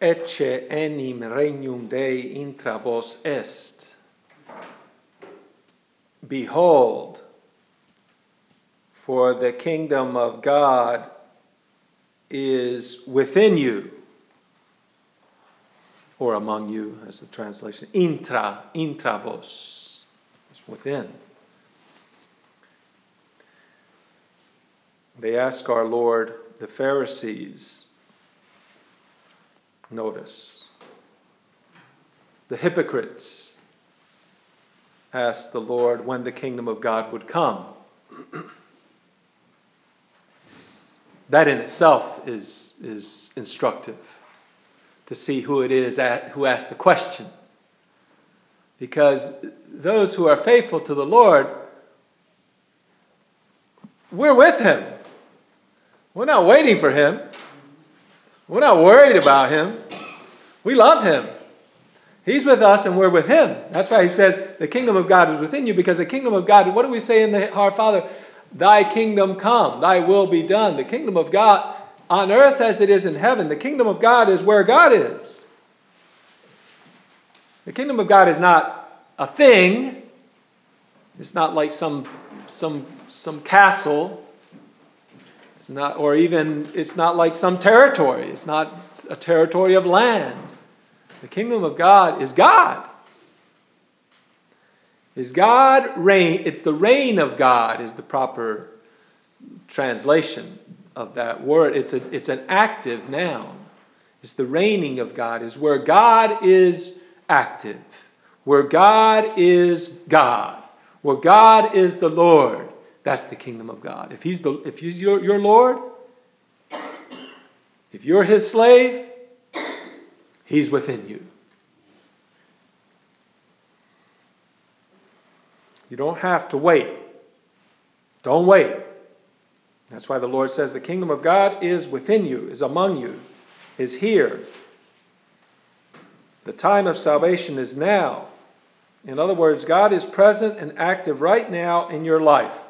ecce enim regnum Dei intra vos est. Behold, for the kingdom of God is within you, or among you, as the translation. Intra, intra vos, is within. They ask our Lord, the Pharisees, notice, the hypocrites asked the Lord when the kingdom of God would come. that in itself is, is instructive to see who it is at, who asked the question. Because those who are faithful to the Lord, we're with Him. We're not waiting for Him. We're not worried about Him. We love Him. He's with us and we're with Him. That's why He says the kingdom of God is within you because the kingdom of God, what do we say in the Our Father? Thy kingdom come, thy will be done. The kingdom of God on earth as it is in heaven. The kingdom of God is where God is. The kingdom of God is not a thing. It's not like some some some castle. It's not or even it's not like some territory. It's not a territory of land. The kingdom of God is God. Is God reign? It's the reign of God is the proper translation of that word. It's, a, it's an active noun. It's the reigning of God, is where God is active, where God is God, where God is the Lord. That's the kingdom of God. If He's, the, if he's your, your Lord, if you're His slave, He's within you. You don't have to wait. Don't wait. That's why the Lord says the kingdom of God is within you, is among you, is here. The time of salvation is now. In other words, God is present and active right now in your life.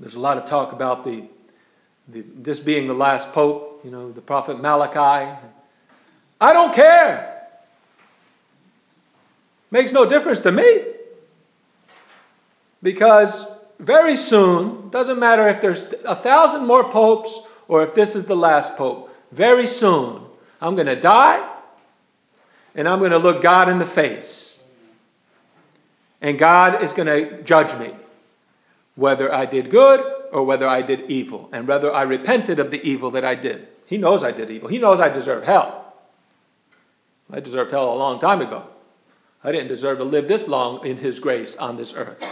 There's a lot of talk about the, the, this being the last pope, you know, the prophet Malachi. I don't care. Makes no difference to me. Because very soon, doesn't matter if there's a thousand more popes or if this is the last pope, very soon, I'm going to die and I'm going to look God in the face. And God is going to judge me, whether I did good or whether I did evil, and whether I repented of the evil that I did. He knows I did evil. He knows I deserve hell. I deserved hell a long time ago. I didn't deserve to live this long in His grace on this earth.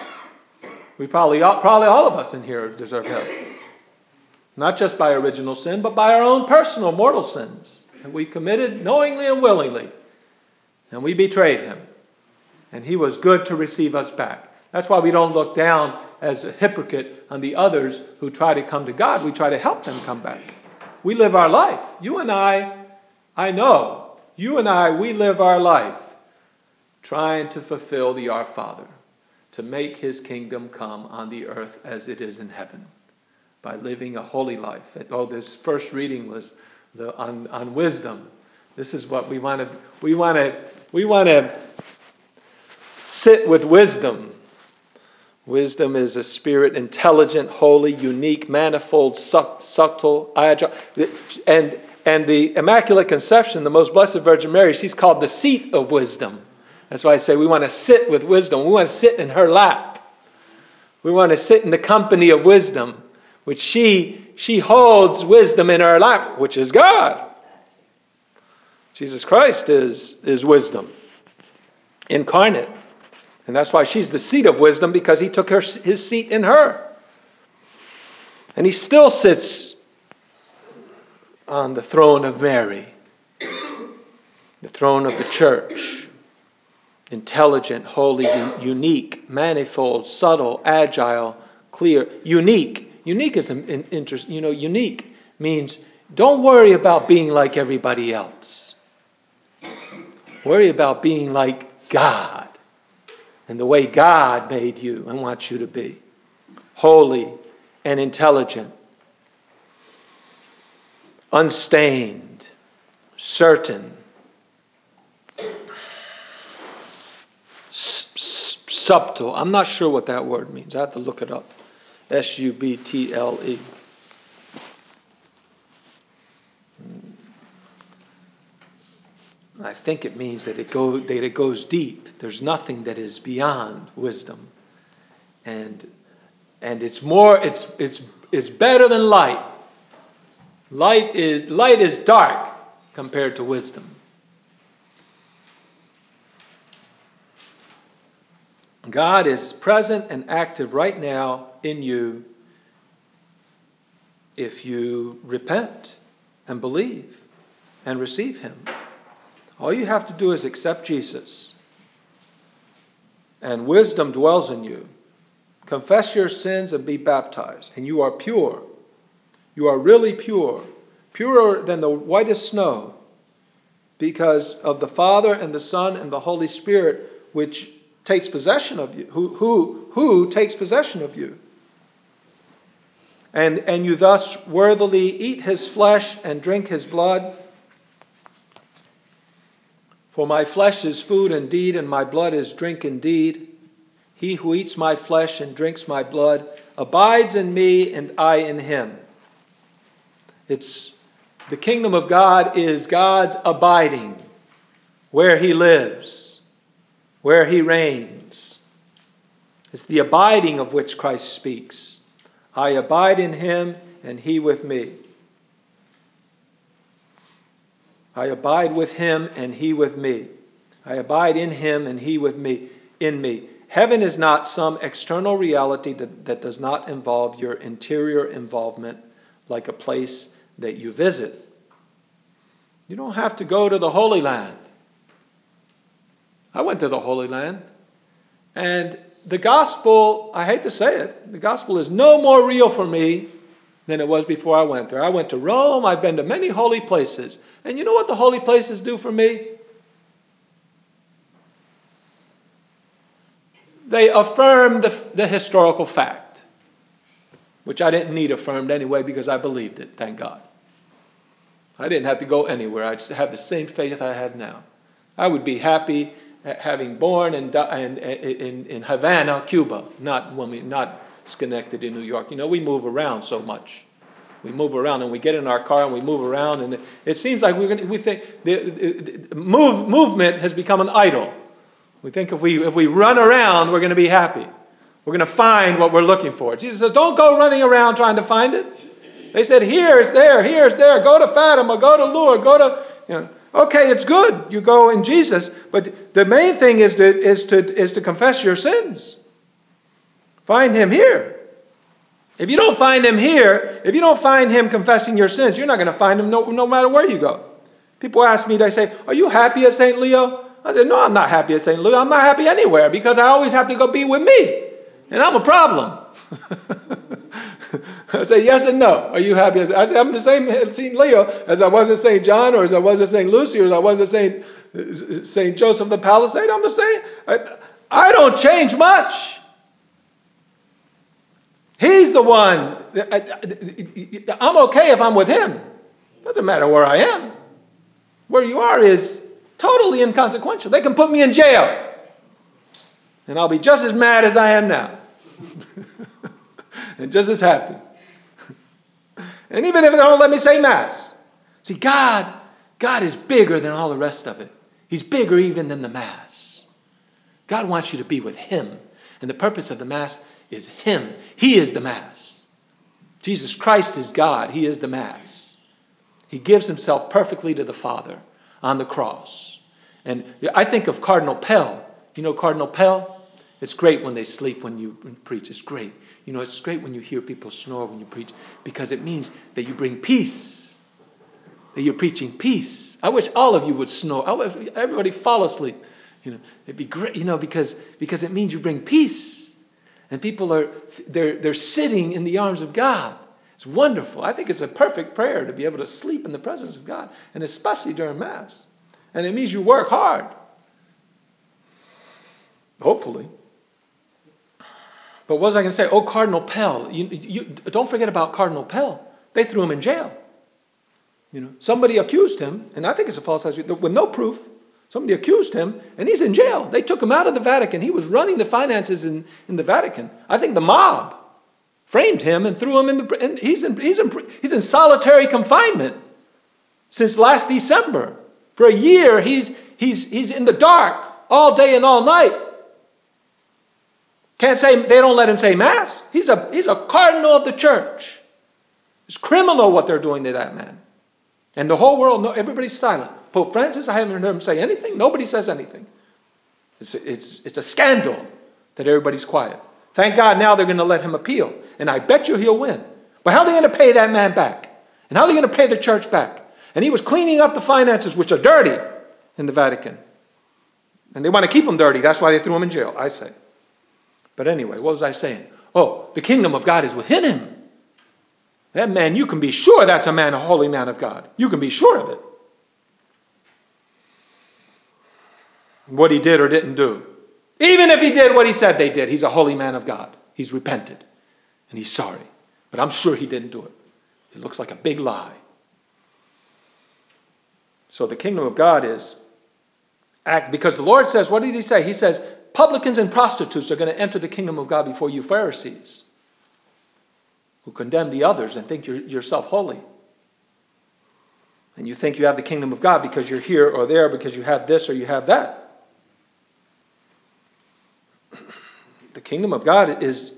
We probably, probably all of us in here deserve hell. Not just by original sin, but by our own personal mortal sins that we committed knowingly and willingly. And we betrayed Him. And He was good to receive us back. That's why we don't look down as a hypocrite on the others who try to come to God. We try to help them come back. We live our life. You and I, I know, you and I, we live our life trying to fulfill the Our Father, to make his kingdom come on the earth as it is in heaven by living a holy life. Oh, this first reading was the, on, on wisdom. This is what we want to we want to we want to sit with wisdom. Wisdom is a spirit, intelligent, holy, unique, manifold, subtle, and and the Immaculate Conception, the Most Blessed Virgin Mary, she's called the seat of wisdom. That's why I say we want to sit with wisdom. We want to sit in her lap. We want to sit in the company of wisdom, which she she holds wisdom in her lap, which is God. Jesus Christ is, is wisdom incarnate. And that's why she's the seat of wisdom because he took her, his seat in her. And he still sits on the throne of Mary, the throne of the church intelligent, holy, unique, manifold, subtle, agile, clear. Unique. Unique is an interest. You know, unique means don't worry about being like everybody else. Worry about being like God and the way God made you and wants you to be. Holy and intelligent. unstained, certain, subtle. I'm not sure what that word means. I have to look it up. S U B T L E. think it means that it, go, that it goes deep. There's nothing that is beyond wisdom. And, and it's more, it's, it's, it's better than light. Light is, light is dark compared to wisdom. God is present and active right now in you if you repent and believe and receive Him. All you have to do is accept Jesus, and wisdom dwells in you. Confess your sins and be baptized, and you are pure. You are really pure, purer than the whitest snow, because of the Father and the Son and the Holy Spirit, which takes possession of you, who, who, who takes possession of you. And, and you thus worthily eat his flesh and drink his blood. For my flesh is food indeed, and my blood is drink indeed. He who eats my flesh and drinks my blood abides in me, and I in him. It's the kingdom of God is God's abiding, where he lives, where he reigns. It's the abiding of which Christ speaks. I abide in him, and he with me. I abide with him and he with me. I abide in him and he with me, in me. Heaven is not some external reality that, that does not involve your interior involvement, like a place that you visit. You don't have to go to the Holy Land. I went to the Holy Land, and the gospel, I hate to say it, the gospel is no more real for me than it was before I went there. I went to Rome, I've been to many holy places. And you know what the holy places do for me? They affirm the, the historical fact, which I didn't need affirmed anyway because I believed it, thank God. I didn't have to go anywhere. I just have the same faith I have now. I would be happy eh, having born in, in, in, in Havana, Cuba, not, not Schenectady, New York. You know, we move around so much. We move around and we get in our car and we move around, and it seems like we're gonna, we think the, the move, movement has become an idol. We think if we, if we run around, we're going to be happy. We're going to find what we're looking for. Jesus says, don't go running around trying to find it. They said, here, it's there, here, it's there. Go to Fatima, go to Lourdes, go to, you know. Okay, it's good. You go in Jesus. But the main thing is to, is to, is to confess your sins. Find him here. If you don't find him here, if you don't find him confessing your sins, you're not going to find him no, no matter where you go. People ask me, they say, Are you happy at St. Leo? I said, No, I'm not happy at St. Leo. I'm not happy anywhere because I always have to go be with me. And I'm a problem. I say yes and no. Are you happy? I say I'm the same at St. Leo as I was at St. John, or as I was at St. Lucy, or as I was at St. Uh, St. Joseph the Palisade. I'm the same. I, I don't change much. He's the one. I'm okay if I'm with him. Doesn't matter where I am. Where you are is totally inconsequential. They can put me in jail. And I'll be just as mad as I am now. and just as happy. and even if they don't let me say Mass. See, God, God is bigger than all the rest of it. He's bigger even than the Mass. God wants you to be with Him. And the purpose of the Mass is Him. He is the Mass. Jesus Christ is God. He is the Mass. He gives Himself perfectly to the Father on the cross. And I think of Cardinal Pell. You know Cardinal Pell? It's great when they sleep when you preach. It's great. You know, it's great when you hear people snore when you preach because it means that you bring peace, that you're preaching peace. I wish all of you would snore. Everybody fall asleep. You know, it'd be great. You know, because because it means you bring peace. And people are they're they're sitting in the arms of God. It's wonderful. I think it's a perfect prayer to be able to sleep in the presence of God, and especially during Mass. And it means you work hard. Hopefully. But what was I going to say? Oh, Cardinal Pell. You, you, don't forget about Cardinal Pell. They threw him in jail. You know, somebody accused him, and I think it's a false accusation with no proof. Somebody accused him, and he's in jail. They took him out of the Vatican. He was running the finances in, in the Vatican. I think the mob framed him and threw him in the. And he's in he's in he's in solitary confinement since last December. For a year, he's he's he's in the dark all day and all night. Can't say they don't let him say mass. He's a he's a cardinal of the church. It's criminal what they're doing to that man. And the whole world, everybody's silent. Pope Francis, I haven't heard him say anything. Nobody says anything. It's, it's, it's a scandal that everybody's quiet. Thank God now they're going to let him appeal. And I bet you he'll win. But how are they going to pay that man back? And how are they going to pay the church back? And he was cleaning up the finances, which are dirty in the Vatican. And they want to keep him dirty. That's why they threw him in jail, I say. But anyway, what was I saying? Oh, the kingdom of God is within him. That man, you can be sure that's a man, a holy man of God. You can be sure of it. What he did or didn't do. Even if he did what he said they did, he's a holy man of God. He's repented and he's sorry. But I'm sure he didn't do it. It looks like a big lie. So the kingdom of God is act because the Lord says, what did he say? He says, publicans and prostitutes are going to enter the kingdom of God before you Pharisees who condemn the others and think you're yourself holy. And you think you have the kingdom of God because you're here or there, because you have this or you have that. Kingdom of God is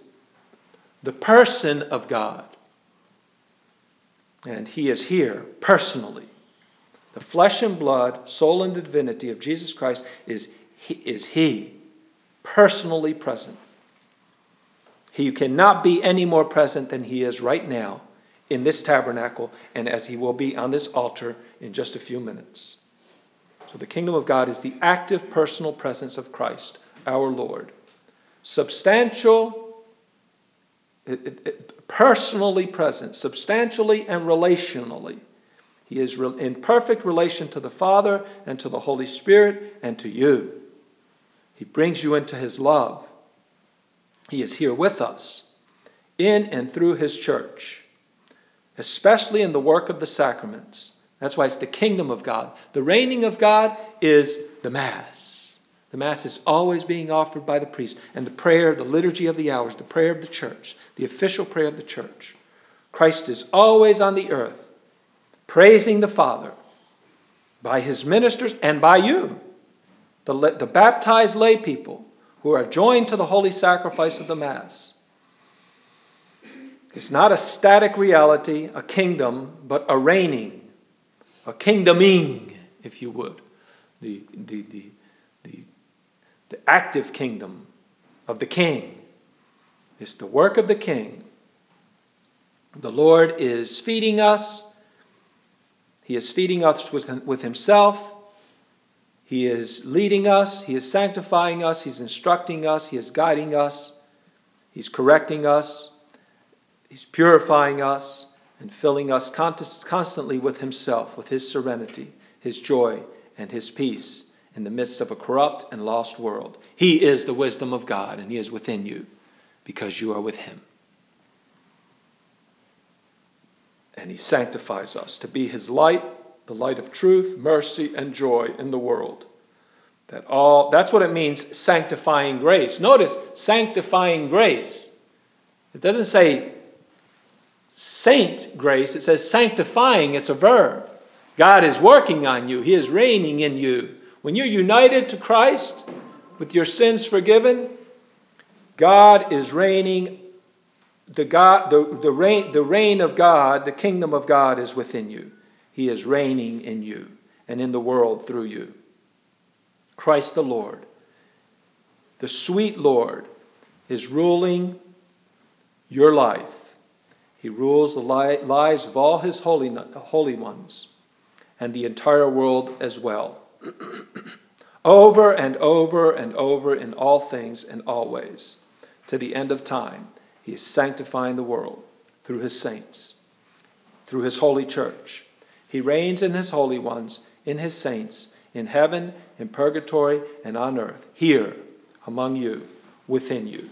the person of God. And he is here personally. The flesh and blood, soul and divinity of Jesus Christ is, is he personally present. He cannot be any more present than he is right now in this tabernacle and as he will be on this altar in just a few minutes. So the kingdom of God is the active personal presence of Christ, our Lord. Substantial, it, it, it, personally present, substantially and relationally. He is in perfect relation to the Father and to the Holy Spirit and to you. He brings you into his love. He is here with us in and through His church, especially in the work of the sacraments. That's why it's the kingdom of God. The reigning of God is the Mass. The Mass is always being offered by the priest. And the prayer, the liturgy of the hours, the prayer of the church, the official prayer of the church. Christ is always on the earth, praising the Father by his ministers and by you, the, the baptized lay people who are joined to the holy sacrifice of the Mass. It's not a static reality, a kingdom, but a reigning, a kingdoming, if you would. The, the, the, the, the active kingdom of the king. is the work of the king. The Lord is feeding us. He is feeding us with, himself. He is leading us, He is sanctifying us, He's instructing us, He is guiding us, He's correcting us, He's purifying us, and filling us constantly with Himself, with His serenity, His joy, and His peace in the midst of a corrupt and lost world. He is the wisdom of God, and He is within you because you are with Him. And He sanctifies us to be His light the light of truth, mercy, and joy in the world. That all that's what it means sanctifying grace. Notice sanctifying grace. It doesn't say saint grace, it says sanctifying, it's a verb. God is working on you, He is reigning in you. When you're united to Christ with your sins forgiven, God is reigning. The, God, the, the, reign, the reign of God, the kingdom of God is within you. He is reigning in you and in the world through you. Christ the Lord, the sweet Lord, is ruling your life. He rules the lives of all his holy, holy ones and the entire world as well. Over and over and over in all things and always, to the end of time, he is sanctifying the world through his saints, through his holy church he reigns in his holy ones, in his saints, in heaven, in purgatory, and on earth, here among you, within you.